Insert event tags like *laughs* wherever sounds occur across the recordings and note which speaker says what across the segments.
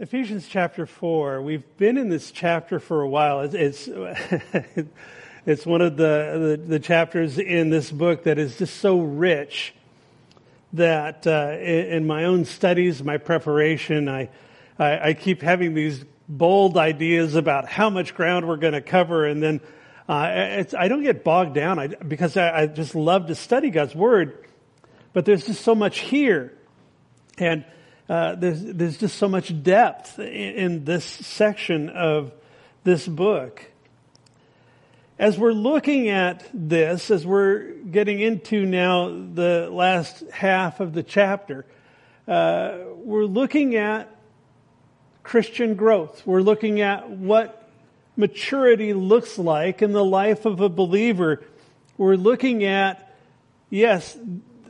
Speaker 1: Ephesians chapter 4. We've been in this chapter for a while. It's, it's, *laughs* it's one of the, the, the, chapters in this book that is just so rich that uh, in, in, my own studies, my preparation, I, I, I, keep having these bold ideas about how much ground we're going to cover. And then uh, I don't get bogged down I, because I, I just love to study God's Word. But there's just so much here. And uh, there's, there's just so much depth in, in this section of this book. As we're looking at this, as we're getting into now the last half of the chapter, uh, we're looking at Christian growth. We're looking at what maturity looks like in the life of a believer. We're looking at, yes,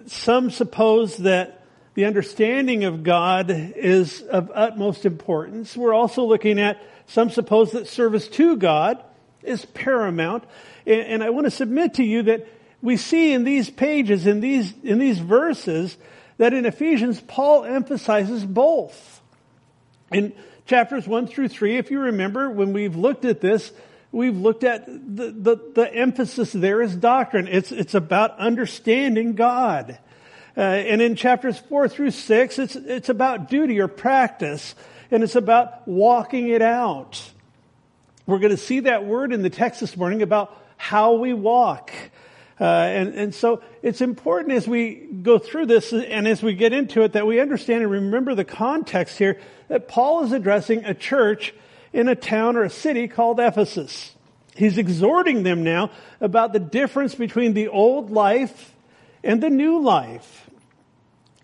Speaker 1: some suppose that the understanding of God is of utmost importance. We're also looking at some suppose that service to God is paramount. And I want to submit to you that we see in these pages, in these, in these verses, that in Ephesians, Paul emphasizes both. In chapters 1 through 3, if you remember, when we've looked at this, we've looked at the, the, the emphasis there is doctrine. It's, it's about understanding God. Uh, and in chapters four through six, it's, it's about duty or practice, and it's about walking it out. We're going to see that word in the text this morning about how we walk. Uh, and, and so it's important as we go through this and as we get into it that we understand and remember the context here that Paul is addressing a church in a town or a city called Ephesus. He's exhorting them now about the difference between the old life and the new life.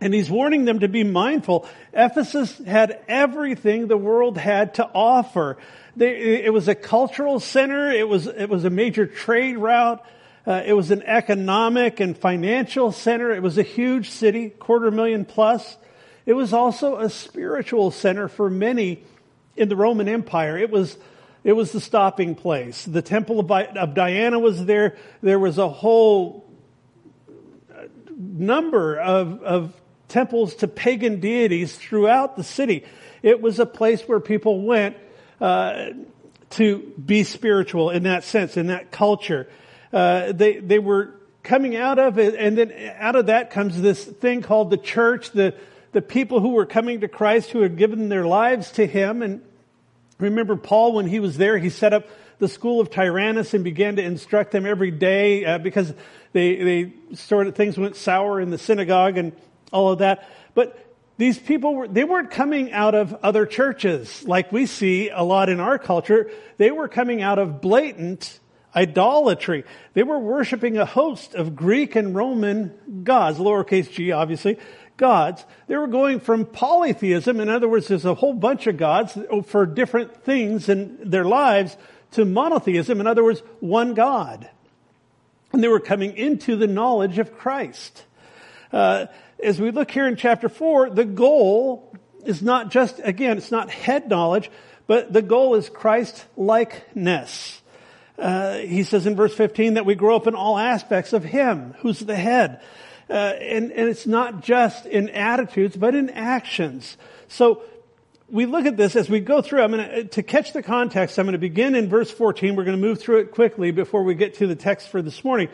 Speaker 1: And he's warning them to be mindful. Ephesus had everything the world had to offer. They, it was a cultural center. It was, it was a major trade route. Uh, it was an economic and financial center. It was a huge city, quarter million plus. It was also a spiritual center for many in the Roman Empire. It was, it was the stopping place. The temple of, of Diana was there. There was a whole number of, of temples to pagan deities throughout the city. It was a place where people went uh, to be spiritual in that sense, in that culture. Uh, they they were coming out of it, and then out of that comes this thing called the church. The the people who were coming to Christ, who had given their lives to Him, and remember Paul when he was there, he set up the school of Tyrannus and began to instruct them every day uh, because they they sort of things went sour in the synagogue and all of that. But these people were, they weren't coming out of other churches like we see a lot in our culture. They were coming out of blatant idolatry. They were worshiping a host of Greek and Roman gods, lowercase g, obviously, gods. They were going from polytheism, in other words, there's a whole bunch of gods for different things in their lives, to monotheism, in other words, one God. And they were coming into the knowledge of Christ. Uh, as we look here in chapter 4, the goal is not just, again, it's not head knowledge, but the goal is Christ likeness. Uh, he says in verse 15 that we grow up in all aspects of Him, who's the head. Uh, and, and it's not just in attitudes, but in actions. So we look at this as we go through. I'm going to, to catch the context, I'm going to begin in verse 14. We're going to move through it quickly before we get to the text for this morning.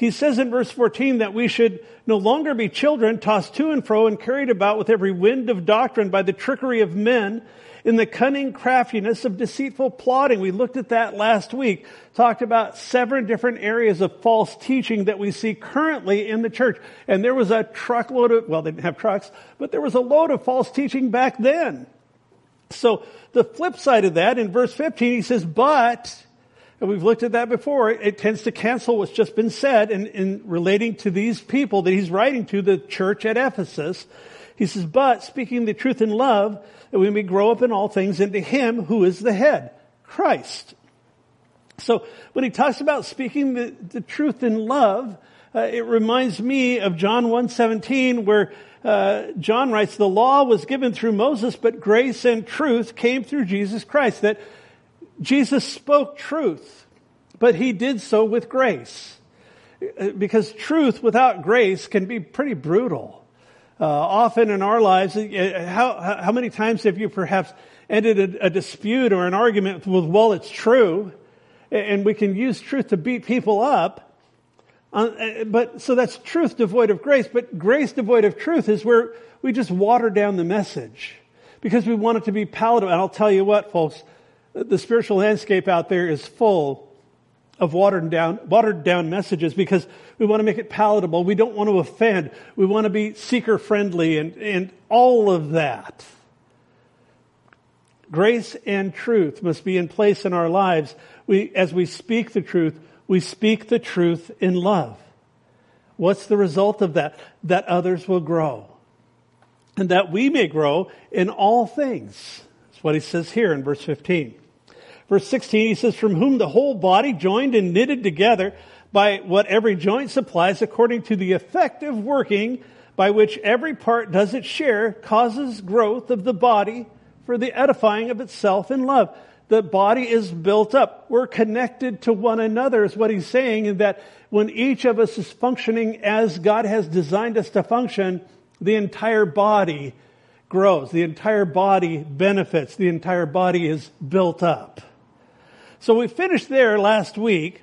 Speaker 1: He says in verse 14 that we should no longer be children tossed to and fro and carried about with every wind of doctrine by the trickery of men in the cunning craftiness of deceitful plotting. We looked at that last week, talked about seven different areas of false teaching that we see currently in the church. And there was a truckload of, well, they didn't have trucks, but there was a load of false teaching back then. So the flip side of that in verse 15, he says, but and we've looked at that before. It tends to cancel what's just been said in, in relating to these people that he's writing to, the church at Ephesus. He says, but speaking the truth in love, that we may grow up in all things into him who is the head, Christ. So when he talks about speaking the, the truth in love, uh, it reminds me of John 1.17 where uh, John writes, the law was given through Moses, but grace and truth came through Jesus Christ. That Jesus spoke truth, but he did so with grace. Because truth without grace can be pretty brutal. Uh, often in our lives, uh, how, how many times have you perhaps ended a, a dispute or an argument with, well, it's true, and we can use truth to beat people up. Uh, but so that's truth devoid of grace. But grace devoid of truth is where we just water down the message because we want it to be palatable. And I'll tell you what, folks, the spiritual landscape out there is full of watered down, watered down messages because we want to make it palatable. We don't want to offend. We want to be seeker friendly and, and all of that. Grace and truth must be in place in our lives. We, as we speak the truth, we speak the truth in love. What's the result of that? That others will grow. And that we may grow in all things. That's what he says here in verse 15. Verse 16, he says, from whom the whole body joined and knitted together by what every joint supplies according to the effective working by which every part does its share causes growth of the body for the edifying of itself in love. The body is built up. We're connected to one another is what he's saying and that when each of us is functioning as God has designed us to function, the entire body grows. The entire body benefits. The entire body is built up. So we finished there last week.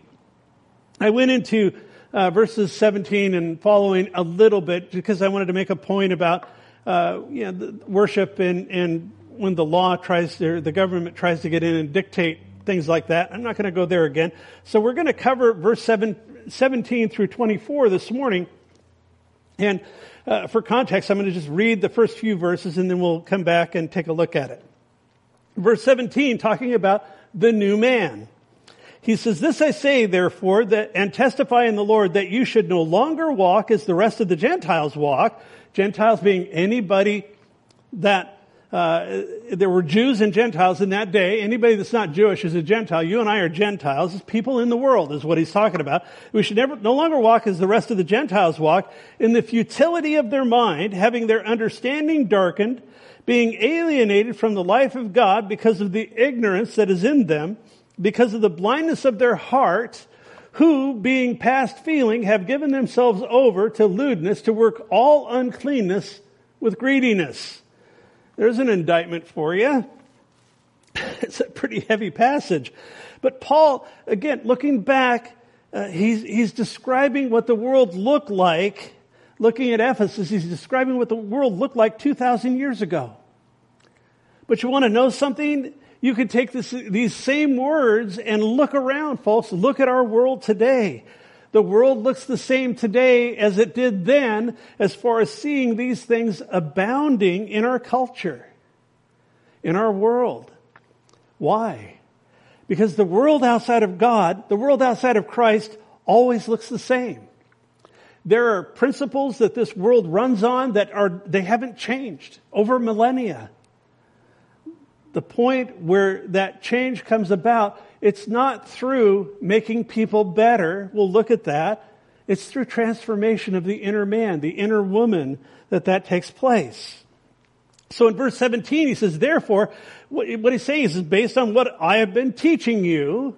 Speaker 1: I went into uh, verses 17 and following a little bit because I wanted to make a point about uh, you know, worship and, and when the law tries to, the government tries to get in and dictate things like that. I'm not going to go there again. So we're going to cover verse 7, 17 through 24 this morning. And uh, for context, I'm going to just read the first few verses and then we'll come back and take a look at it. Verse 17, talking about the new man. He says, This I say, therefore, that, and testify in the Lord that you should no longer walk as the rest of the Gentiles walk. Gentiles being anybody that uh, there were Jews and Gentiles in that day. Anybody that's not Jewish is a Gentile. You and I are Gentiles. It's people in the world is what he's talking about. We should never, no longer walk as the rest of the Gentiles walk in the futility of their mind, having their understanding darkened, being alienated from the life of God because of the ignorance that is in them, because of the blindness of their heart, who, being past feeling, have given themselves over to lewdness to work all uncleanness with greediness. There's an indictment for you. *laughs* it's a pretty heavy passage. But Paul, again, looking back, uh, he's, he's describing what the world looked like. Looking at Ephesus, he's describing what the world looked like 2,000 years ago. But you want to know something? You could take this, these same words and look around, folks. Look at our world today. The world looks the same today as it did then as far as seeing these things abounding in our culture, in our world. Why? Because the world outside of God, the world outside of Christ always looks the same. There are principles that this world runs on that are, they haven't changed over millennia. The point where that change comes about it's not through making people better. We'll look at that. It's through transformation of the inner man, the inner woman, that that takes place. So in verse 17, he says, therefore, what he's saying is based on what I have been teaching you.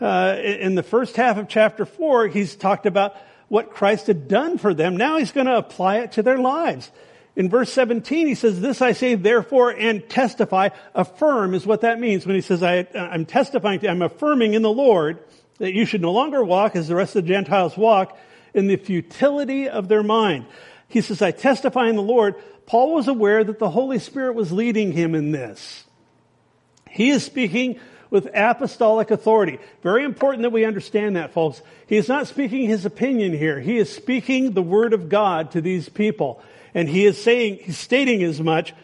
Speaker 1: Uh, in the first half of chapter 4, he's talked about what Christ had done for them. Now he's going to apply it to their lives. In verse 17, he says, this I say therefore and testify, affirm is what that means when he says, I, am testifying to, I'm affirming in the Lord that you should no longer walk as the rest of the Gentiles walk in the futility of their mind. He says, I testify in the Lord. Paul was aware that the Holy Spirit was leading him in this. He is speaking with apostolic authority. Very important that we understand that, folks. He is not speaking his opinion here. He is speaking the word of God to these people. And he is saying, he's stating as much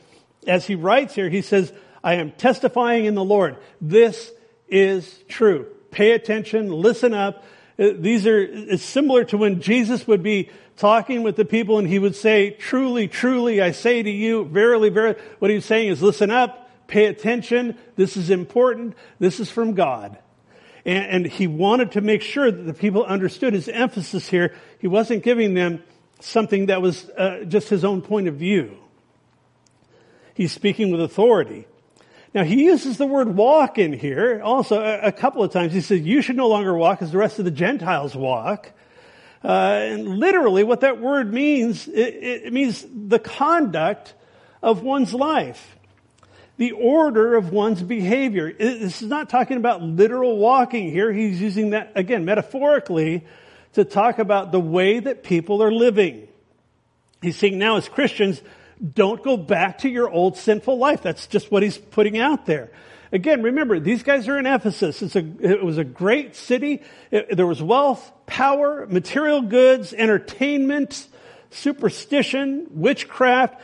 Speaker 1: as he writes here. He says, I am testifying in the Lord. This is true. Pay attention, listen up. Uh, these are, it's similar to when Jesus would be talking with the people and he would say, truly, truly, I say to you, verily, verily. What he's saying is listen up, pay attention. This is important. This is from God. And, and he wanted to make sure that the people understood his emphasis here. He wasn't giving them something that was uh, just his own point of view. He's speaking with authority. Now he uses the word walk in here also a, a couple of times. He says, you should no longer walk as the rest of the Gentiles walk. Uh, and literally what that word means, it, it means the conduct of one's life. The order of one's behavior. This is not talking about literal walking here. He's using that, again, metaphorically to talk about the way that people are living. He's saying now as Christians, don't go back to your old sinful life. That's just what he's putting out there. Again, remember, these guys are in Ephesus. It's A, it was a great city. It, there was wealth, power, material goods, entertainment, superstition, witchcraft,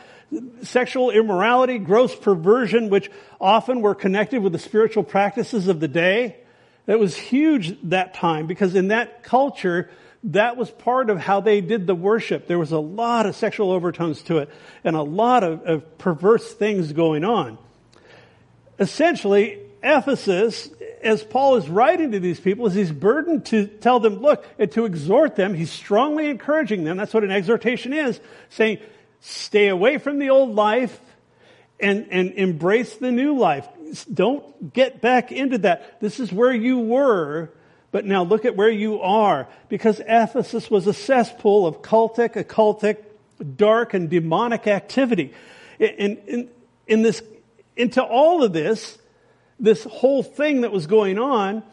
Speaker 1: sexual immorality, gross perversion, which often were connected with the spiritual practices of the day. It was huge that time because in that culture, that was part of how they did the worship. There was a lot of sexual overtones to it and a lot of, of perverse things going on. Essentially, Ephesus, as Paul is writing to these people, is he's burdened to tell them, look, and to exhort them. He's strongly encouraging them. That's what an exhortation is, saying, stay away from the old life and, and embrace the new life. Don't get back into that. This is where you were but now look at where you are, because Ephesus was a cesspool of cultic, occultic, dark, and demonic activity. In, in, in this, into all of this, this whole thing that was going on,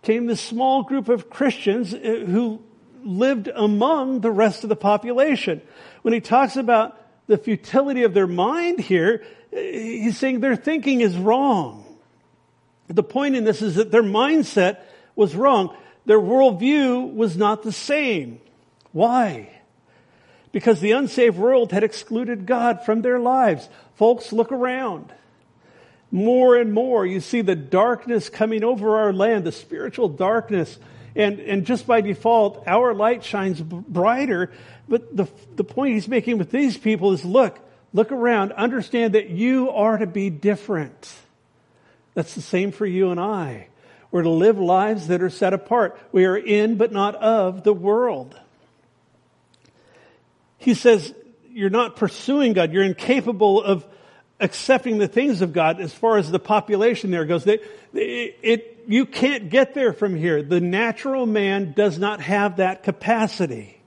Speaker 1: came this small group of Christians uh, who lived among the rest of the population. When he talks about the futility of their mind here, he's saying their thinking is wrong. The point in this is that their mindset was wrong. Their worldview was not the same. Why? Because the unsaved world had excluded God from their lives. Folks, look around. More and more, you see the darkness coming over our land, the spiritual darkness. And, and just by default, our light shines brighter. But the, the point he's making with these people is look, look around, understand that you are to be different. That's the same for you and I. We're to live lives that are set apart. We are in but not of the world. He says, you're not pursuing God. You're incapable of accepting the things of God as far as the population there goes. They, it, you can't get there from here. The natural man does not have that capacity.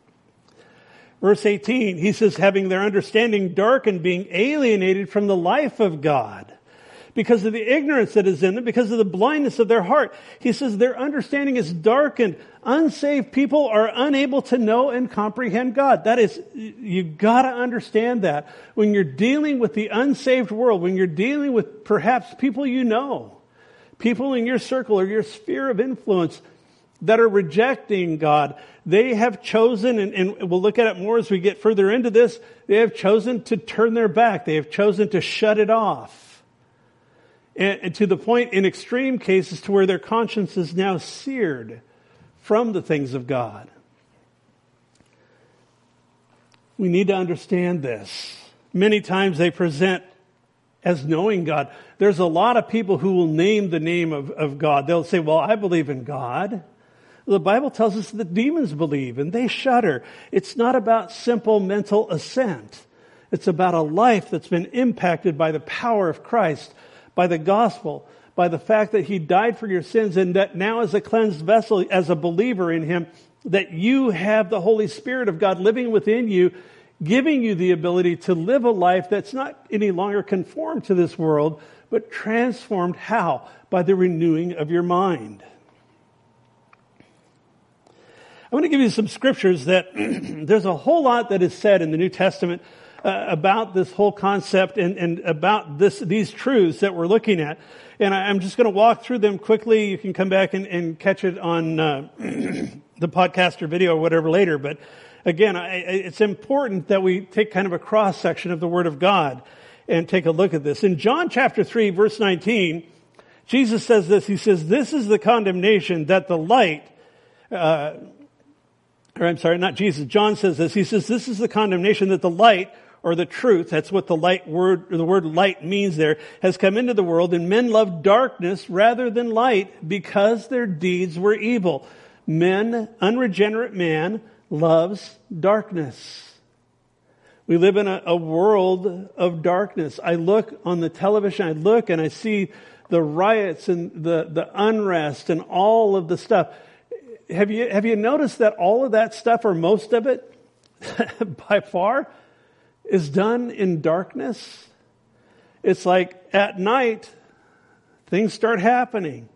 Speaker 1: Verse 18, he says, having their understanding darkened, being alienated from the life of God because of the ignorance that is in them, because of the blindness of their heart. He says their understanding is darkened. Unsaved people are unable to know and comprehend God. That is, you gotta understand that. When you're dealing with the unsaved world, when you're dealing with perhaps people you know, people in your circle or your sphere of influence that are rejecting God, they have chosen, and, and, we'll look at it more as we get further into this, they have chosen to turn their back. They have chosen to shut it off and to the point in extreme cases to where their conscience is now seared from the things of God. We need to understand this. Many times they present as knowing God. There's a lot of people who will name the name of, of God. They'll say, Well, I believe in God. The Bible tells us that demons believe and they shudder. It's not about simple mental assent. It's about a life that's been impacted by the power of Christ by the gospel, by the fact that he died for your sins and that now as a cleansed vessel, as a believer in him, that you have the Holy Spirit of God living within you, giving you the ability to live a life that's not any longer conformed to this world, but transformed how? By the renewing of your mind. I want to give you some scriptures that *clears throat* there's a whole lot that is said in the New Testament uh, about this whole concept and, and about this, these truths that we're looking at. And I, am just going to walk through them quickly. You can come back and, and catch it on uh, *clears throat* the podcast or video or whatever later. But again, it's important that we take kind of a cross section of the Word of God and take a look at this. In John chapter 3, verse 19, Jesus says this. He says, This is the condemnation that the light, uh, or I'm sorry, not Jesus. John says this. He says, This is the condemnation that the light or the truth, that's what the light word, the word light means there, has come into the world and men love darkness rather than light because their deeds were evil. Men, unregenerate man, loves darkness. We live in a, a world of darkness. I look on the television, I look and I see the riots and the, the unrest and all of the stuff. have you, have you noticed that all of that stuff, or most of it, *laughs* by far, is done in darkness? It's like at night, things start happening.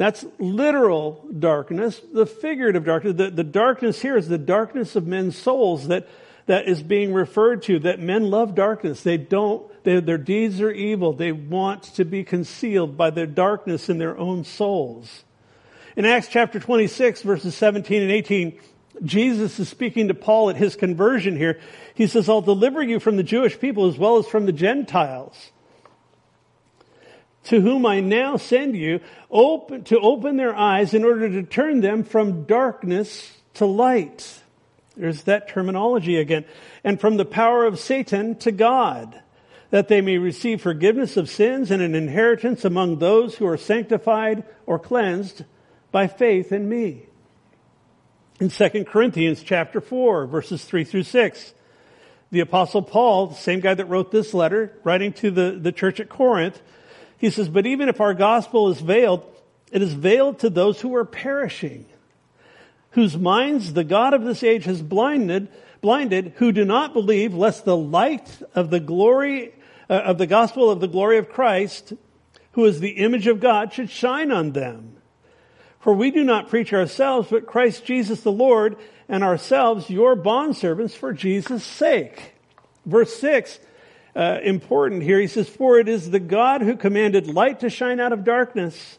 Speaker 1: That's literal darkness. The figurative darkness, the, the darkness here is the darkness of men's souls that, that is being referred to, that men love darkness. They don't, they, their deeds are evil. They want to be concealed by their darkness in their own souls. In Acts chapter 26 verses 17 and 18, Jesus is speaking to Paul at his conversion here. He says, I'll deliver you from the Jewish people as well as from the Gentiles, to whom I now send you open, to open their eyes in order to turn them from darkness to light. There's that terminology again. And from the power of Satan to God, that they may receive forgiveness of sins and an inheritance among those who are sanctified or cleansed by faith in me in 2 Corinthians chapter 4, verses 3 through 6. The apostle Paul, the same guy that wrote this letter, writing to the, the church at Corinth, he says, But even if our gospel is veiled, it is veiled to those who are perishing, whose minds the God of this age has blinded, blinded, who do not believe, lest the light of the glory, uh, of the gospel of the glory of Christ, who is the image of God, should shine on them. For we do not preach ourselves, but Christ Jesus the Lord, and ourselves your bondservants for Jesus' sake. Verse 6, uh, important here, he says, For it is the God who commanded light to shine out of darkness,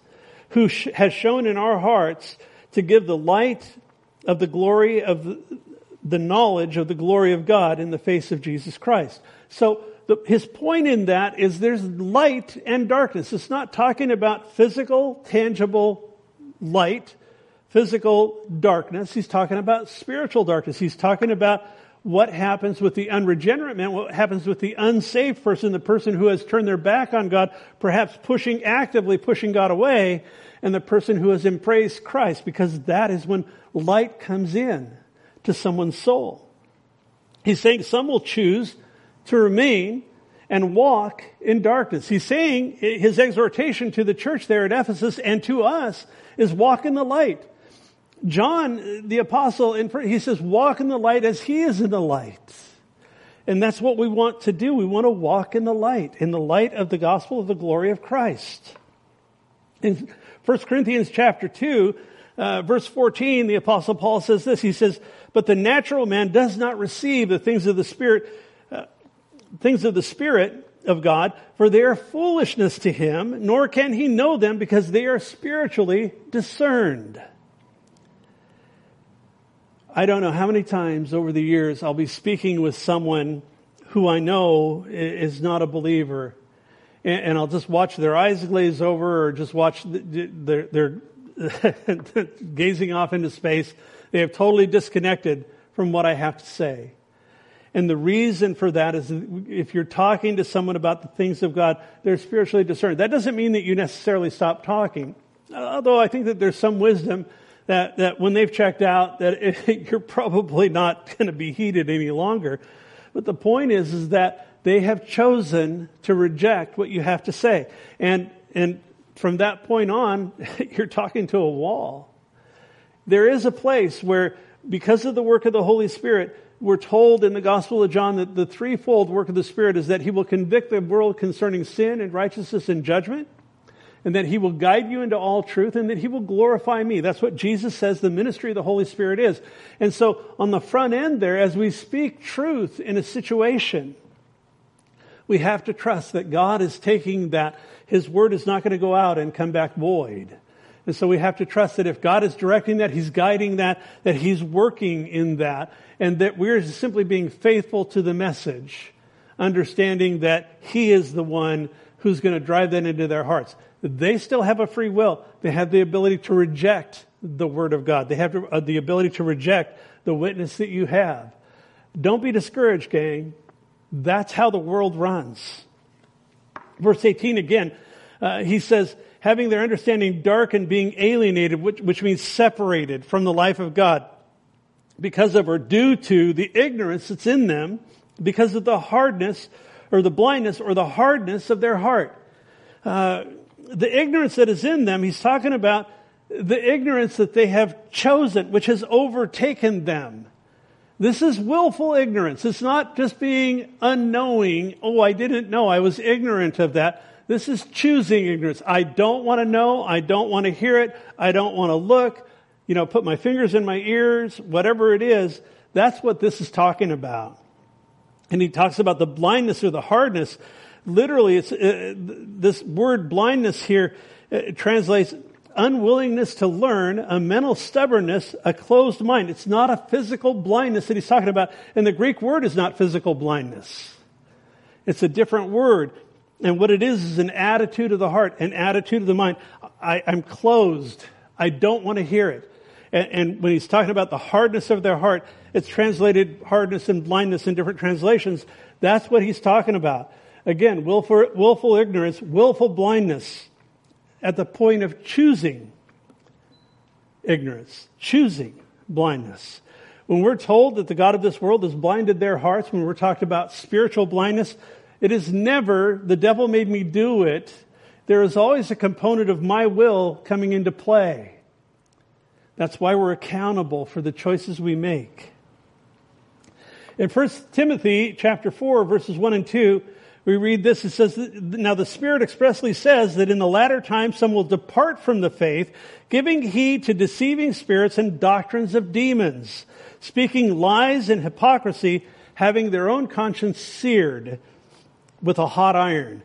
Speaker 1: who sh- has shown in our hearts to give the light of the glory of the, the knowledge of the glory of God in the face of Jesus Christ. So the, his point in that is there's light and darkness. It's not talking about physical, tangible light, physical darkness. He's talking about spiritual darkness. He's talking about what happens with the unregenerate man, what happens with the unsaved person, the person who has turned their back on God, perhaps pushing, actively pushing God away, and the person who has embraced Christ, because that is when light comes in to someone's soul. He's saying some will choose to remain and walk in darkness. He's saying his exhortation to the church there at Ephesus and to us is walk in the light. John, the apostle, he says, walk in the light as he is in the light. And that's what we want to do. We want to walk in the light, in the light of the gospel of the glory of Christ. In 1 Corinthians chapter 2, uh, verse 14, the apostle Paul says this. He says, but the natural man does not receive the things of the spirit, uh, things of the spirit of God, for they are foolishness to him, nor can he know them because they are spiritually discerned. I don't know how many times over the years I'll be speaking with someone who I know is not a believer, and I'll just watch their eyes glaze over or just watch their, their *laughs* gazing off into space. They have totally disconnected from what I have to say. And the reason for that is if you're talking to someone about the things of God, they're spiritually discerned. That doesn't mean that you necessarily stop talking. Although I think that there's some wisdom that, that when they've checked out, that it, *laughs* you're probably not going to be heeded any longer. But the point is, is that they have chosen to reject what you have to say. And, and from that point on, *laughs* you're talking to a wall. There is a place where, because of the work of the Holy Spirit, we're told in the Gospel of John that the threefold work of the Spirit is that He will convict the world concerning sin and righteousness and judgment, and that He will guide you into all truth, and that He will glorify me. That's what Jesus says the ministry of the Holy Spirit is. And so on the front end there, as we speak truth in a situation, we have to trust that God is taking that. His word is not going to go out and come back void. And so we have to trust that if God is directing that, He's guiding that, that He's working in that, and that we're simply being faithful to the message, understanding that He is the one who's going to drive that into their hearts. They still have a free will. They have the ability to reject the Word of God. They have uh, the ability to reject the witness that you have. Don't be discouraged, gang. That's how the world runs. Verse 18 again, uh, he says, having their understanding darkened, being alienated, which, which means separated from the life of God because of or due to the ignorance that's in them, because of the hardness or the blindness or the hardness of their heart. Uh, the ignorance that is in them, he's talking about the ignorance that they have chosen, which has overtaken them. This is willful ignorance. It's not just being unknowing. Oh, I didn't know. I was ignorant of that. This is choosing ignorance. I don't want to know. I don't want to hear it. I don't want to look. You know, put my fingers in my ears, whatever it is. That's what this is talking about. And he talks about the blindness or the hardness. Literally, it's uh, this word blindness here uh, translates unwillingness to learn, a mental stubbornness, a closed mind. It's not a physical blindness that he's talking about. And the Greek word is not physical blindness. It's a different word. And what it is is an attitude of the heart, an attitude of the mind. I, am closed. I don't want to hear it. And, and when he's talking about the hardness of their heart, it's translated hardness and blindness in different translations. That's what he's talking about. Again, willful, willful ignorance, willful blindness at the point of choosing ignorance, choosing blindness. When we're told that the God of this world has blinded their hearts, when we're talking about spiritual blindness, it is never, the devil made me do it. There is always a component of my will coming into play. That's why we're accountable for the choices we make. In 1 Timothy chapter 4 verses 1 and 2, we read this. It says, Now the Spirit expressly says that in the latter time some will depart from the faith, giving heed to deceiving spirits and doctrines of demons, speaking lies and hypocrisy, having their own conscience seared with a hot iron.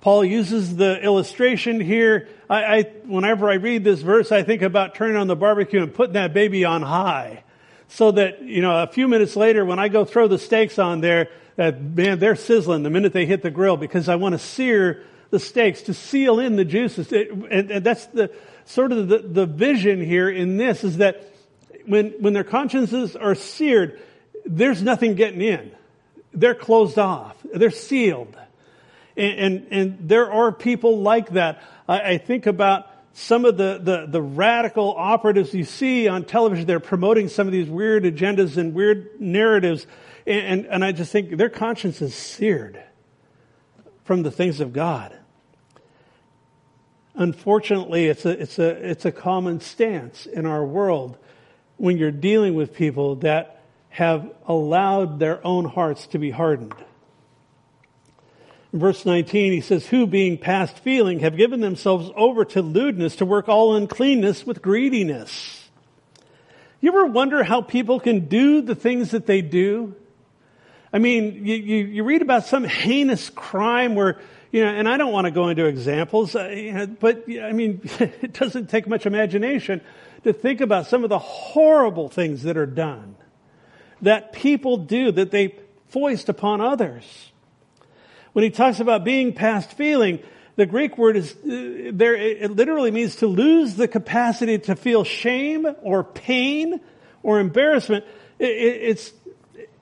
Speaker 1: Paul uses the illustration here. I, I, whenever I read this verse, I think about turning on the barbecue and putting that baby on high. So that, you know, a few minutes later, when I go throw the steaks on there, that man, they're sizzling the minute they hit the grill because I want to sear the steaks to seal in the juices. It, and, and, that's the sort of the, the vision here in this is that when, when their consciences are seared, there's nothing getting in. They're closed off. They're sealed. And, and, and there are people like that. I, I think about some of the, the, the, radical operatives you see on television. They're promoting some of these weird agendas and weird narratives and, and I just think their conscience is seared from the things of God. Unfortunately, it's a, it's a, it's a common stance in our world when you're dealing with people that have allowed their own hearts to be hardened. In verse 19, he says, Who, being past feeling, have given themselves over to lewdness to work all uncleanness with greediness. You ever wonder how people can do the things that they do? I mean, you, you, you, read about some heinous crime where, you know, and I don't want to go into examples, uh, but I mean, *laughs* it doesn't take much imagination to think about some of the horrible things that are done, that people do, that they foist upon others. When he talks about being past feeling, the Greek word is uh, there, it literally means to lose the capacity to feel shame or pain or embarrassment. It, it, it's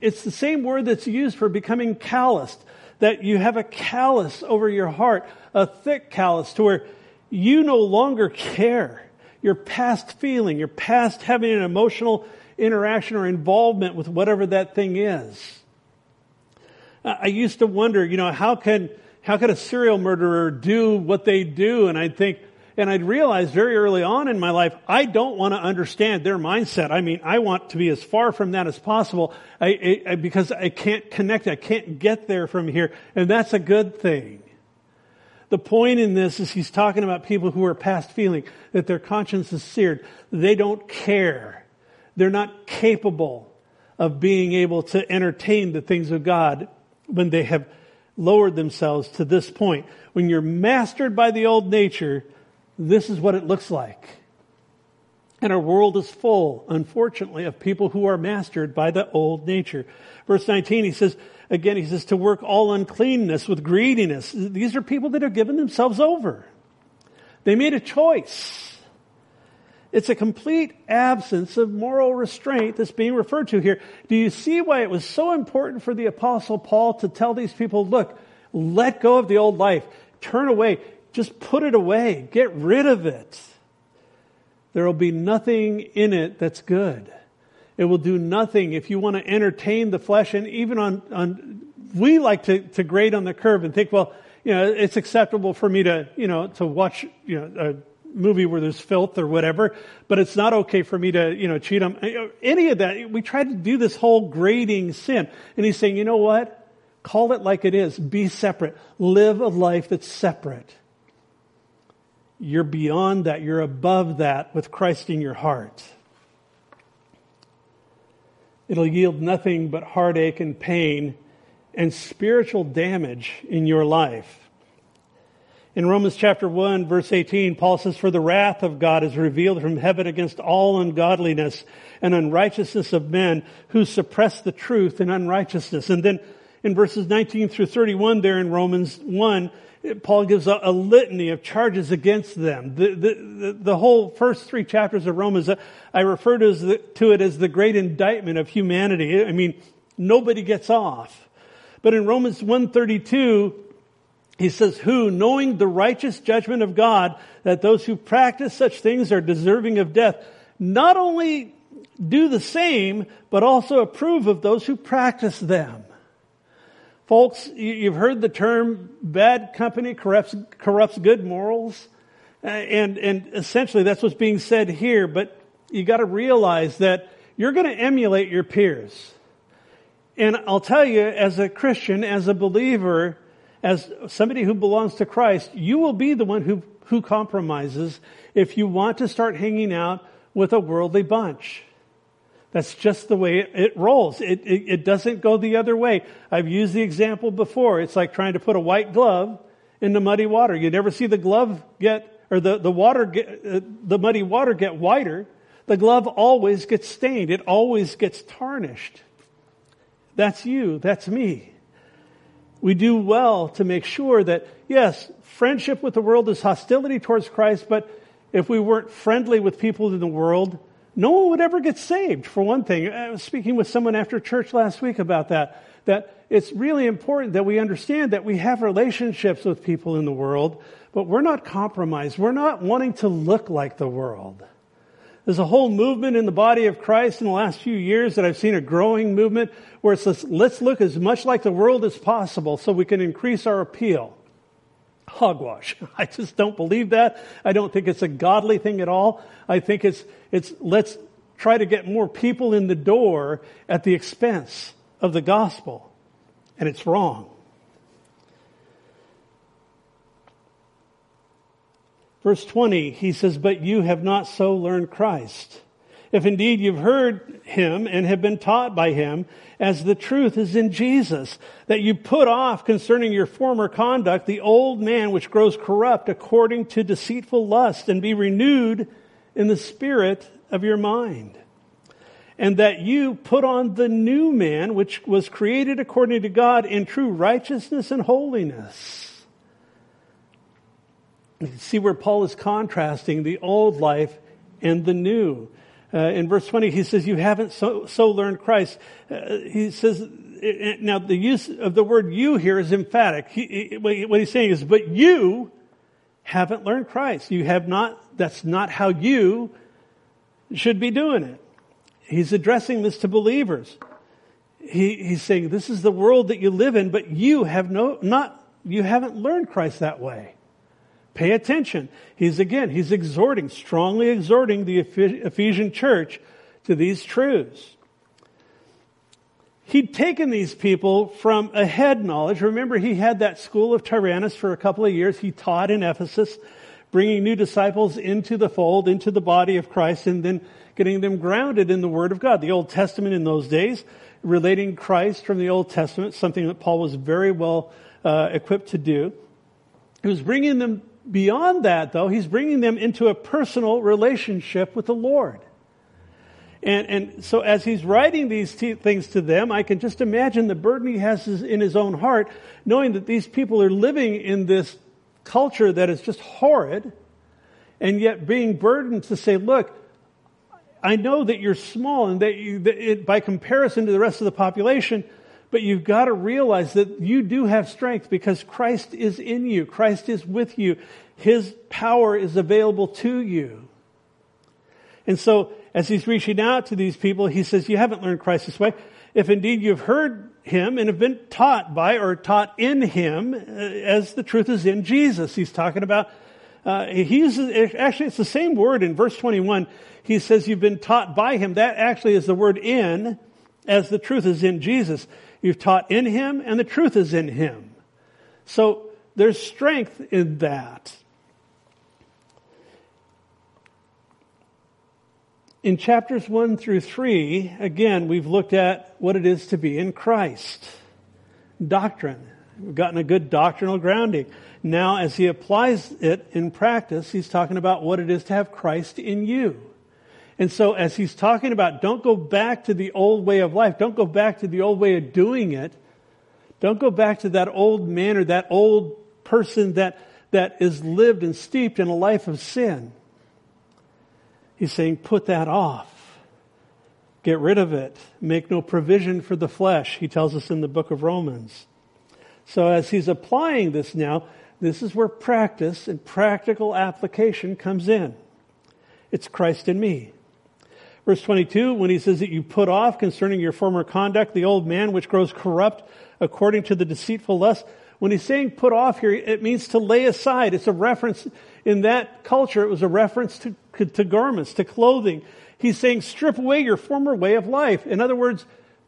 Speaker 1: it's the same word that's used for becoming calloused, that you have a callus over your heart, a thick callus to where you no longer care. You're past feeling, you're past having an emotional interaction or involvement with whatever that thing is. I used to wonder, you know, how can, how can a serial murderer do what they do? And I'd think, and I'd realized very early on in my life, I don't want to understand their mindset. I mean, I want to be as far from that as possible I, I, because I can't connect. I can't get there from here. And that's a good thing. The point in this is he's talking about people who are past feeling, that their conscience is seared. They don't care. They're not capable of being able to entertain the things of God when they have lowered themselves to this point. When you're mastered by the old nature, this is what it looks like. And our world is full, unfortunately, of people who are mastered by the old nature. Verse 19, he says, again, he says, to work all uncleanness with greediness. These are people that have given themselves over. They made a choice. It's a complete absence of moral restraint that's being referred to here. Do you see why it was so important for the apostle Paul to tell these people, look, let go of the old life. Turn away. Just put it away. Get rid of it. There will be nothing in it that's good. It will do nothing if you want to entertain the flesh and even on, on we like to, to grade on the curve and think, well, you know, it's acceptable for me to, you know, to watch, you know, movie where there's filth or whatever, but it's not okay for me to, you know, cheat on any of that. We try to do this whole grading sin. And he's saying, you know what? Call it like it is. Be separate. Live a life that's separate. You're beyond that. You're above that with Christ in your heart. It'll yield nothing but heartache and pain and spiritual damage in your life. In Romans chapter 1 verse 18, Paul says, For the wrath of God is revealed from heaven against all ungodliness and unrighteousness of men who suppress the truth in unrighteousness. And then in verses 19 through 31 there in Romans 1, Paul gives a, a litany of charges against them. The, the, the, the, whole first three chapters of Romans, I refer to, the, to it as the great indictment of humanity. I mean, nobody gets off. But in Romans 132, he says, who, knowing the righteous judgment of God, that those who practice such things are deserving of death, not only do the same, but also approve of those who practice them. Folks, you've heard the term bad company corrupts, corrupts good morals. Uh, and, and essentially that's what's being said here, but you gotta realize that you're gonna emulate your peers. And I'll tell you, as a Christian, as a believer, as somebody who belongs to Christ, you will be the one who, who compromises if you want to start hanging out with a worldly bunch. That's just the way it, rolls. It, it, it, doesn't go the other way. I've used the example before. It's like trying to put a white glove into muddy water. You never see the glove get, or the, the water get, uh, the muddy water get whiter. The glove always gets stained. It always gets tarnished. That's you. That's me we do well to make sure that, yes, friendship with the world is hostility towards Christ, but if we weren't friendly with people in the world, no one would ever get saved, for one thing. I was speaking with someone after church last week about that, that it's really important that we understand that we have relationships with people in the world, but we're not compromised. We're not wanting to look like the world. There's a whole movement in the body of Christ in the last few years that I've seen a growing movement where it's let's, let's look as much like the world as possible so we can increase our appeal. Hogwash. *laughs* I just don't believe that. I don't think it's a godly thing at all. I think it's, it's let's try to get more people in the door at the expense of the gospel. And it's wrong. Verse 20, he says, But you have not so learned Christ. If indeed you've heard him and have been taught by him, as the truth is in Jesus, that you put off concerning your former conduct the old man which grows corrupt according to deceitful lust, and be renewed in the spirit of your mind. And that you put on the new man which was created according to God in true righteousness and holiness. See where Paul is contrasting the old life and the new. Uh, in verse 20, he says, You haven't so, so learned Christ. Uh, he says, now the use of the word you here is emphatic. He, what he's saying is, But you haven't learned Christ. You have not, that's not how you should be doing it. He's addressing this to believers. He, he's saying, This is the world that you live in, but you have no, not, you haven't learned Christ that way. Pay attention. He's again, he's exhorting, strongly exhorting the Ephesian church to these truths. He'd taken these people from a head knowledge. Remember, he had that school of Tyrannus for a couple of years. He taught in Ephesus, bringing new disciples into the fold, into the body of Christ, and then getting them grounded in the Word of God. The Old Testament in those days, relating Christ from the Old Testament, something that Paul was very well uh, equipped to do. He was bringing them Beyond that, though, he's bringing them into a personal relationship with the Lord. And, and so as he's writing these t- things to them, I can just imagine the burden he has in his own heart, knowing that these people are living in this culture that is just horrid, and yet being burdened to say, look, I know that you're small and that, you, that it, by comparison to the rest of the population, but you've got to realize that you do have strength because Christ is in you. Christ is with you. His power is available to you. And so, as he's reaching out to these people, he says, you haven't learned Christ this way. If indeed you've heard him and have been taught by or taught in him, uh, as the truth is in Jesus. He's talking about Uh, he uses, actually it's the same word in verse 21. He says you've been taught by him. That actually is the word in as the truth is in Jesus. You've taught in him and the truth is in him. So there's strength in that. In chapters 1 through 3, again, we've looked at what it is to be in Christ. Doctrine. We've gotten a good doctrinal grounding. Now, as he applies it in practice, he's talking about what it is to have Christ in you. And so as he's talking about don't go back to the old way of life, don't go back to the old way of doing it, don't go back to that old manner, that old person that, that is lived and steeped in a life of sin. He's saying put that off. Get rid of it. Make no provision for the flesh, he tells us in the book of Romans. So as he's applying this now, this is where practice and practical application comes in. It's Christ in me. Verse 22, when he says that you put off concerning your former conduct the old man which grows corrupt according to the deceitful lust. When he's saying put off here, it means to lay aside. It's a reference in that culture. It was a reference to, to garments, to clothing. He's saying strip away your former way of life. In other words,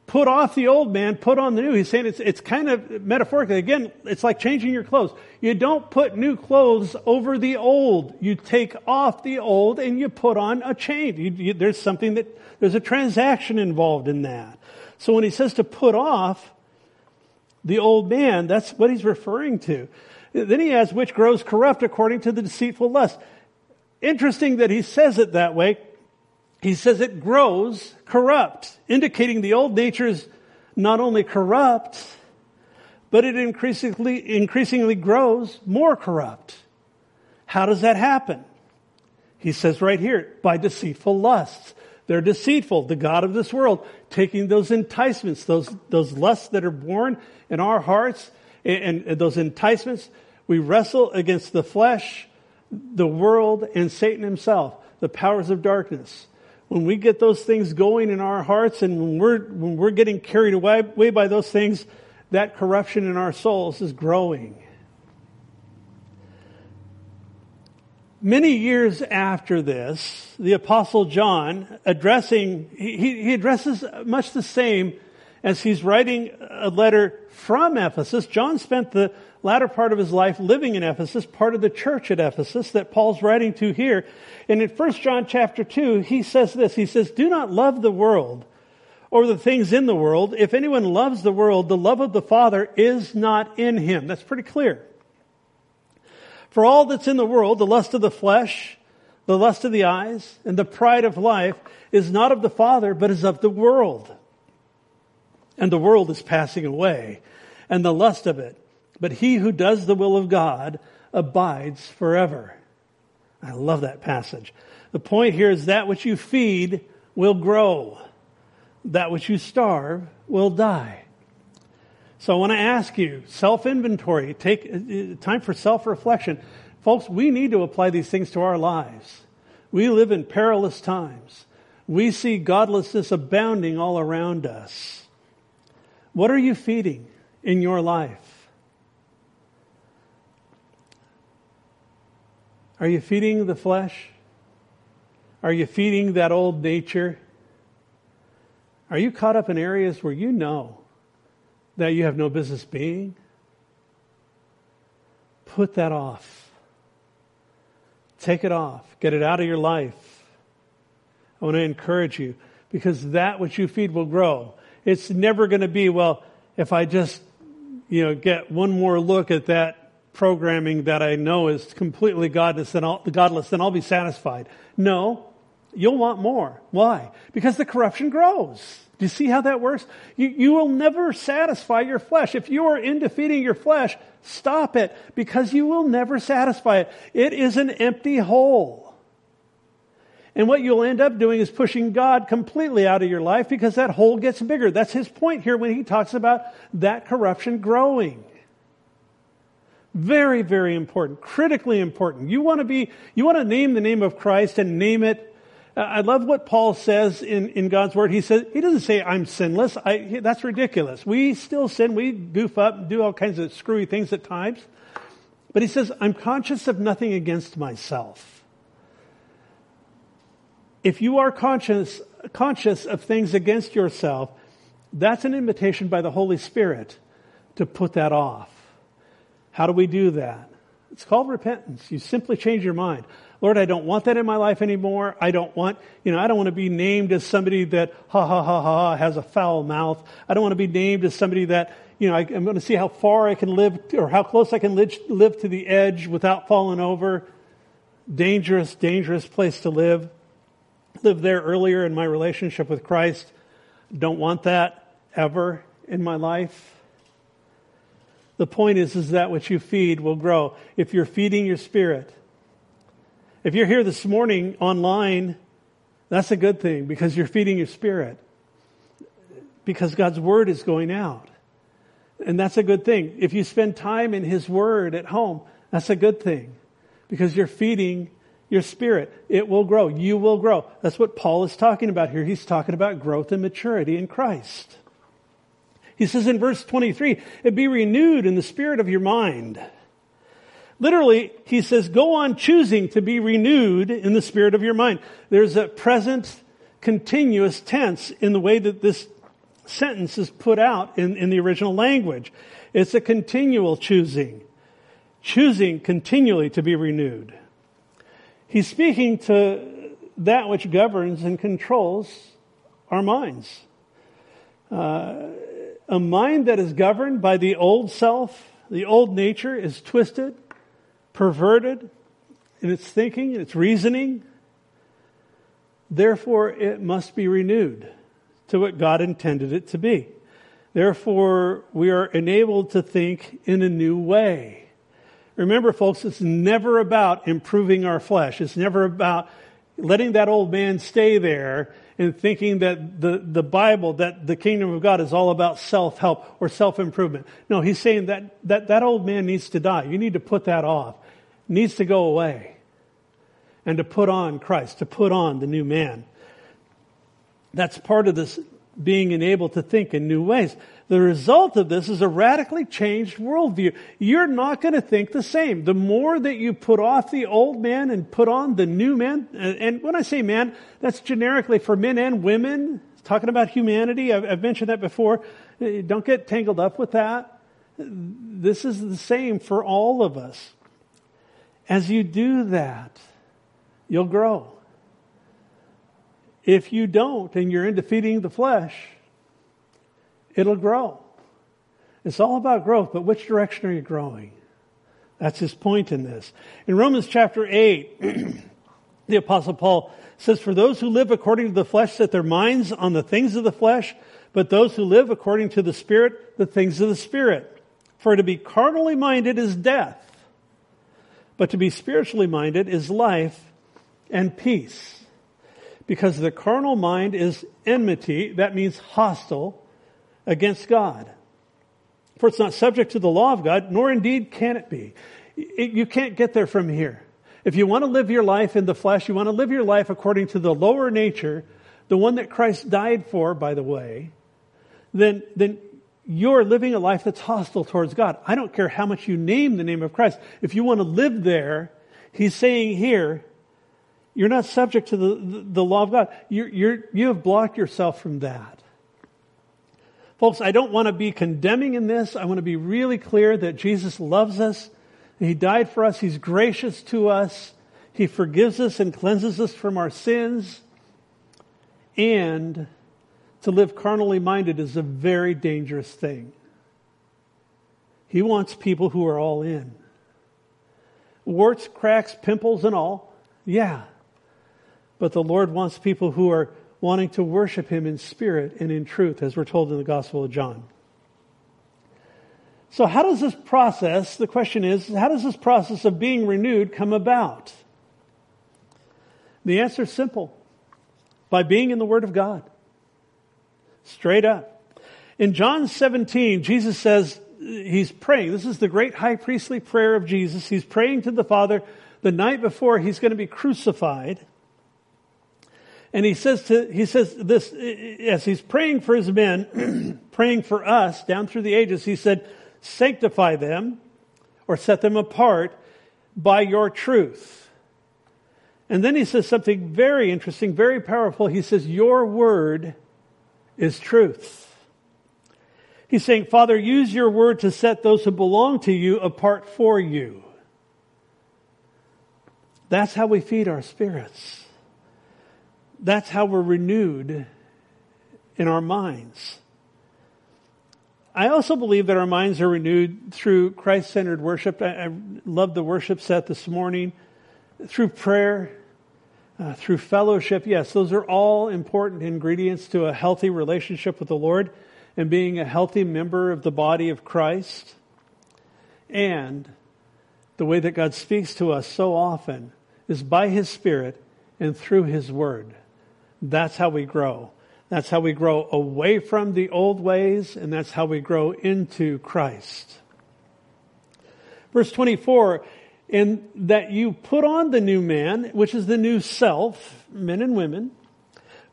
Speaker 1: put off the old man, put on the new. He's saying it's, it's kind of metaphorically, again, it's like changing your clothes. You don't put new clothes over the old. You take off the old and you put on a change. You, you, there's something that, there's a transaction involved in that. So when he says to put off the old man, that's what he's referring to. Then he adds, which grows corrupt according to the deceitful lust. Interesting that he says it that way he says it grows corrupt, indicating the old nature is not only corrupt, but it increasingly, increasingly grows more corrupt. How does that happen? He says right here, by deceitful lusts. They're deceitful, the God of this world, taking those enticements, those, those lusts that are born in our hearts, and, and those enticements. We wrestle against the flesh, the world, and Satan himself, the powers of darkness when we get those things going in our hearts and when we're, when we're getting carried away, away by those things, that corruption in our souls is growing. Many years after this, the apostle John addressing, he, he addresses much the same as he's writing a letter from Ephesus. John spent the latter part of his life living in Ephesus, part of the church at Ephesus that Paul's writing to here. And in 1 John chapter 2, he says this. He says, Do not love the world or the things in the world. If anyone loves the world, the love of the Father is not in him. That's pretty clear. For all that's in the world, the lust of the flesh, the lust of the eyes, and the pride of life is not of the Father, but is of the world. And the world is passing away, and the lust of it but he who does the will of God abides forever. I love that passage. The point here is that which you feed will grow. That which you starve will die. So I want to ask you, self-inventory, take uh, time for self-reflection. Folks, we need to apply these things to our lives. We live in perilous times. We see godlessness abounding all around us. What are you feeding in your life? Are you feeding the flesh? Are you feeding that old nature? Are you caught up in areas where you know that you have no business being? Put that off. Take it off. Get it out of your life. I want to encourage you because that which you feed will grow. It's never going to be, well, if I just, you know, get one more look at that programming that I know is completely godless, and I'll, godless, then I'll be satisfied. No, you'll want more. Why? Because the corruption grows. Do you see how that works? You, you will never satisfy your flesh. If you are in defeating your flesh, stop it because you will never satisfy it. It is an empty hole. And what you'll end up doing is pushing God completely out of your life because that hole gets bigger. That's his point here when he talks about that corruption growing. Very, very important. Critically important. You want to be, you want to name the name of Christ and name it. Uh, I love what Paul says in, in God's word. He says, he doesn't say I'm sinless. I, that's ridiculous. We still sin. We goof up do all kinds of screwy things at times. But he says, I'm conscious of nothing against myself. If you are conscious, conscious of things against yourself, that's an invitation by the Holy Spirit to put that off. How do we do that? It's called repentance. You simply change your mind. Lord, I don't want that in my life anymore. I don't want, you know, I don't want to be named as somebody that ha ha ha ha has a foul mouth. I don't want to be named as somebody that, you know, I, am going to see how far I can live or how close I can live, live to the edge without falling over. Dangerous, dangerous place to live. Lived there earlier in my relationship with Christ. Don't want that ever in my life. The point is, is that what you feed will grow. If you're feeding your spirit, if you're here this morning online, that's a good thing because you're feeding your spirit. Because God's word is going out. And that's a good thing. If you spend time in His Word at home, that's a good thing. Because you're feeding your spirit. It will grow. You will grow. That's what Paul is talking about here. He's talking about growth and maturity in Christ. He says in verse 23, it be renewed in the spirit of your mind. Literally, he says, go on choosing to be renewed in the spirit of your mind. There's a present continuous tense in the way that this sentence is put out in, in the original language. It's a continual choosing. Choosing continually to be renewed. He's speaking to that which governs and controls our minds. Uh, a mind that is governed by the old self, the old nature, is twisted perverted in its thinking, its reasoning. Therefore, it must be renewed to what God intended it to be. Therefore, we are enabled to think in a new way. Remember, folks, it's never about improving our flesh. It's never about letting that old man stay there and thinking that the, the Bible, that the kingdom of God is all about self-help or self-improvement. No, he's saying that, that that old man needs to die. You need to put that off needs to go away and to put on Christ, to put on the new man. That's part of this being enabled to think in new ways. The result of this is a radically changed worldview. You're not going to think the same. The more that you put off the old man and put on the new man, uh, and when I say man, that's generically for men and women, talking about humanity. I've, mentioned that before. Uh, don't get tangled up with that. This is the same for all of us. As you do that, you'll grow. If you don't and you're into feeding the flesh, it'll grow. It's all about growth, but which direction are you growing? That's his point in this. In Romans chapter 8, *clears throat* the apostle Paul says, For those who live according to the flesh set their minds on the things of the flesh, but those who live according to the Spirit, the things of the Spirit. For to be carnally minded is death but to be spiritually minded is life and peace. Because the carnal mind is enmity, that means hostile, against God. For it's not subject to the law of God, nor indeed can it be. You can't get there from here. If you want to live your life in the flesh, you want to live your life according to the lower nature, the one that Christ died for, by the way, then, then you're living a life that's hostile towards God. I don't care how much you name the name of Christ. If you want to live there, he's saying here, you're not subject to the, the, the law of God. You're, you're, you have blocked yourself from that. Folks, I don't want to be condemning in this. I want to be really clear that Jesus loves us. He died for us. He's gracious to us. He forgives us and cleanses us from our sins. And to live carnally minded is a very dangerous thing. He wants people who are all in. Warts, cracks, pimples, and all. Yeah. But the Lord wants people who are wanting to worship Him in spirit and in truth, as we're told in the Gospel of John. So how does this process, the question is, how does this process of being renewed come about? The answer is simple. By being in the Word of God. Straight up. In John 17, Jesus says, he's praying. This is the great high priestly prayer of Jesus. He's praying to the Father the night before he's going to be crucified. And he says to, he says this, as he's praying for his men, *clears throat* praying for us down through the ages, he said, sanctify them or set them apart by your truth. And then he says something very interesting, very powerful. He says, Your word is truth. He's saying, Father, use your word to set those who belong to you apart for you. That's how we feed our spirits. That's how we're renewed in our minds. I also believe that our minds are renewed through Christ centered worship. I, I love the worship set this morning. Through prayer, uh, through fellowship. Yes, those are all important ingredients to a healthy relationship with the Lord and being a healthy member of the body of Christ. And the way that God speaks to us so often is by His Spirit and through His Word. That's how we grow. That's how we grow away from the old ways, and that's how we grow into Christ. Verse 24, in that you put on the new man, which is the new self, men and women,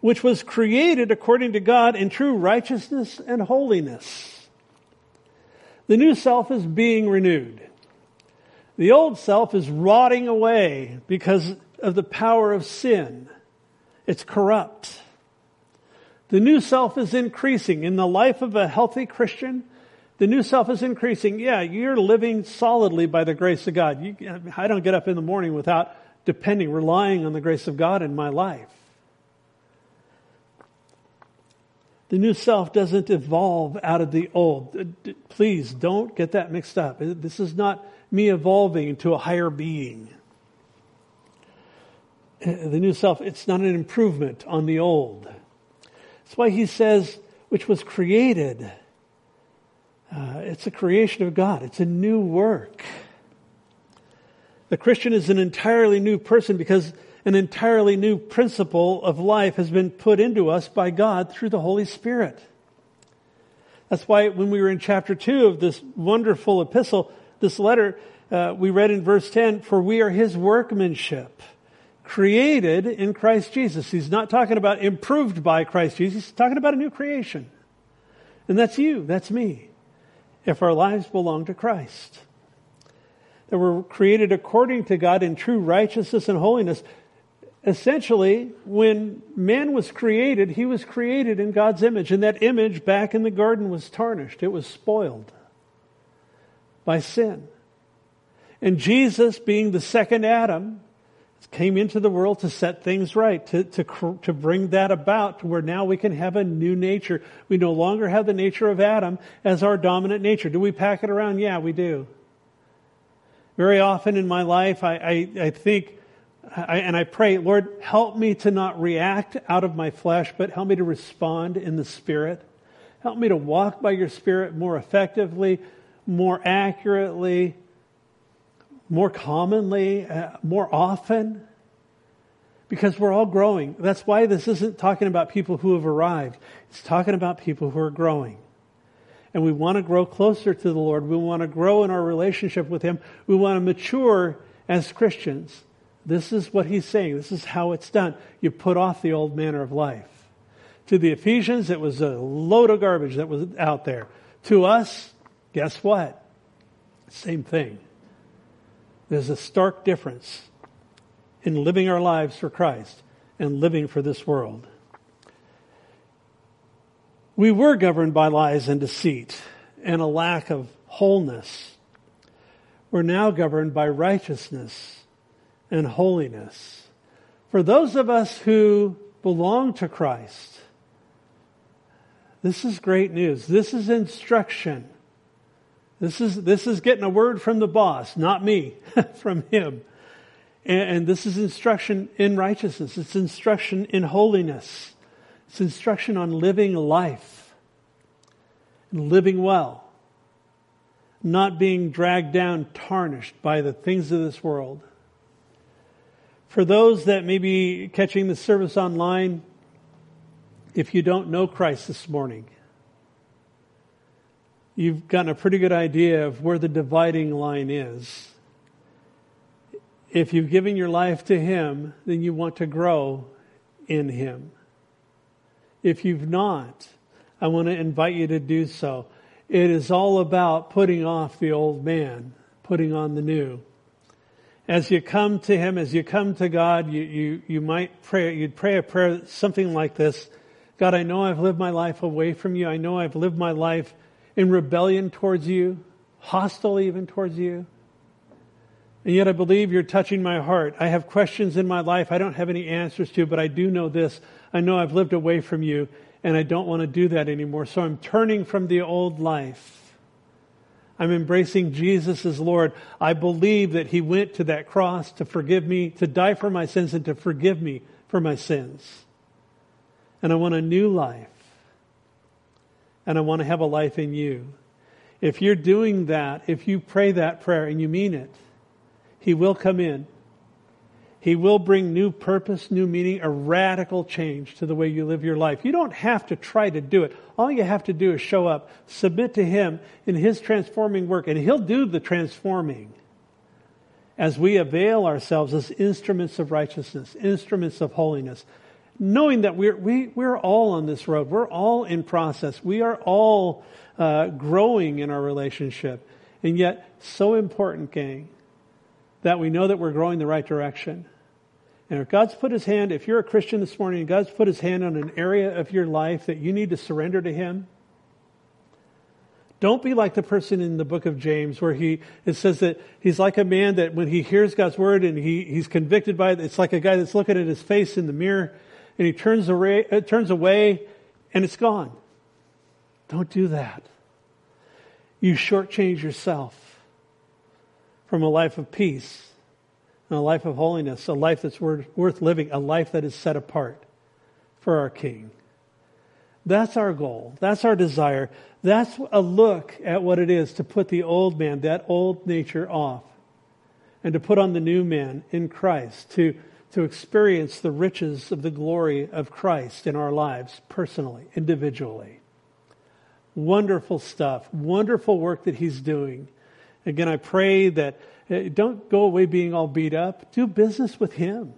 Speaker 1: which was created according to God in true righteousness and holiness. The new self is being renewed. The old self is rotting away because of the power of sin. It's corrupt. The new self is increasing. In the life of a healthy Christian, the new self is increasing. Yeah, you're living solidly by the grace of God. You, I don't get up in the morning without depending, relying on the grace of God in my life. The new self doesn't evolve out of the old. Please don't get that mixed up. This is not me evolving into a higher being. Uh, the new self, it's not an improvement on the old. That's why he says, which was created. Uh, it's a creation of God. It's a new work. The Christian is an entirely new person because an entirely new principle of life has been put into us by God through the Holy Spirit. That's why when we were in chapter 2 of this wonderful epistle, this letter, uh, we read in verse 10, For we are his workmanship, created in Christ Jesus. He's not talking about improved by Christ Jesus, he's talking about a new creation. And that's you, that's me, if our lives belong to Christ. That we're created according to God in true righteousness and holiness essentially, when man was created, he was created in God's image, and that image back in the garden was tarnished. It was spoiled by sin. And Jesus, being the second Adam, came into the world to set things right, to, to, to bring that about to where now we can have a new nature. We no longer have the nature of Adam as our dominant nature. Do we pack it around? Yeah, we do. Very often in my life, I, I, I think, I, and I pray, Lord, help me to not react out of my flesh, but help me to respond in the Spirit. Help me to walk by your Spirit more effectively, more accurately, more commonly, uh, more often. Because we're all growing. That's why this isn't talking about people who have arrived. It's talking about people who are growing. And we want to grow closer to the Lord. We want to grow in our relationship with Him. We want to mature as Christians. This is what he's saying. This is how it's done. You put off the old manner of life. To the Ephesians, it was a load of garbage that was out there. To us, guess what? Same thing. There's a stark difference in living our lives for Christ and living for this world. We were governed by lies and deceit and a lack of wholeness. We're now governed by righteousness and holiness. For those of us who belong to Christ, this is great news. This is instruction. This is, this is getting a word from the boss, not me, *laughs* from him. And, and this is instruction in righteousness. It's instruction in holiness. It's instruction on living life and living well. Not being dragged down, tarnished by the things of this world. For those that may be catching the service online, if you don't know Christ this morning, you've gotten a pretty good idea of where the dividing line is. If you've given your life to Him, then you want to grow in Him. If you've not, I want to invite you to do so. It is all about putting off the old man, putting on the new. As you come to Him, as you come to God, you, you, you might pray, you'd pray a prayer something like this. God, I know I've lived my life away from you. I know I've lived my life in rebellion towards you, hostile even towards you. And yet I believe you're touching my heart. I have questions in my life I don't have any answers to, but I do know this. I know I've lived away from you and I don't want to do that anymore. So I'm turning from the old life. I'm embracing Jesus as Lord. I believe that He went to that cross to forgive me, to die for my sins and to forgive me for my sins. And I want a new life. And I want to have a life in you. If you're doing that, if you pray that prayer and you mean it, he will come in. He will bring new purpose, new meaning, a radical change to the way you live your life. You don't have to try to do it. All you have to do is show up, submit to Him in His transforming work, and He'll do the transforming as we avail ourselves as instruments of righteousness, instruments of holiness, knowing that we're, we, we're all on this road. We're all in process. We are all uh, growing in our relationship. And yet, so important, gang, that we know that we're growing the right direction. And if God's put his hand, if you're a Christian this morning and God's put his hand on an area of your life that you need to surrender to him, don't be like the person in the book of James where he, it says that he's like a man that when he hears God's word and he, he's convicted by it, it's like a guy that's looking at his face in the mirror and he turns away, uh, turns away and it's gone. Don't do that. You shortchange yourself from a life of peace and a life of holiness, a life that's worth living, a life that is set apart for our King. That's our goal. That's our desire. That's a look at what it is to put the old man, that old nature off, and to put on the new man in Christ, to, to experience the riches of the glory of Christ in our lives, personally, individually. Wonderful stuff. Wonderful work that he's doing. Again, I pray that uh, don't go away being all beat up. Do business with Him.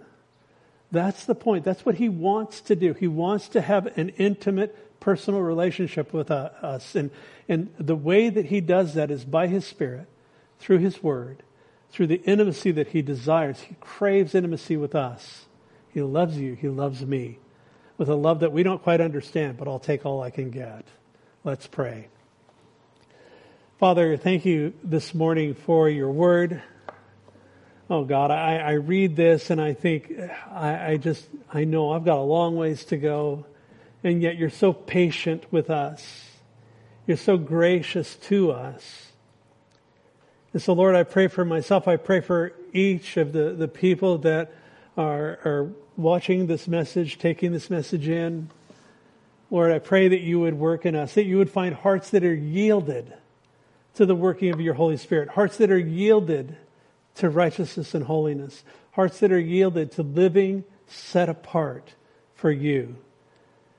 Speaker 1: That's the point. That's what He wants to do. He wants to have an intimate, personal relationship with uh, us. And, and the way that He does that is by His Spirit, through His Word, through the intimacy that He desires. He craves intimacy with us. He loves you. He loves me with a love that we don't quite understand, but I'll take all I can get. Let's pray. Father, thank you this morning for your word. Oh God, I, I read this and I think, I, I just, I know I've got a long ways to go, and yet you're so patient with us. You're so gracious to us. And so, Lord, I pray for myself. I pray for each of the, the people that are, are watching this message, taking this message in. Lord, I pray that you would work in us, that you would find hearts that are yielded to the working of your Holy Spirit. Hearts that are yielded to righteousness and holiness. Hearts that are yielded to living set apart for you.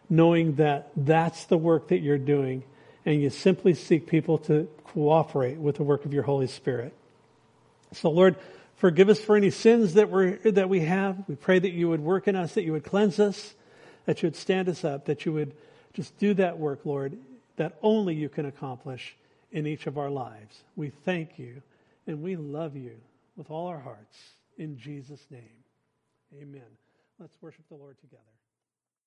Speaker 1: Knowing that that's the work that you're doing and you simply seek people to cooperate with the work of your Holy Spirit. So Lord, forgive us for any sins that we that we have. We pray that you would work in us, that you would cleanse us, that you would stand us up, that you would just do that work, Lord, that only you can accomplish in each of our lives. We thank you and we love you with all our hearts. In Jesus' name, amen. Let's worship the Lord together.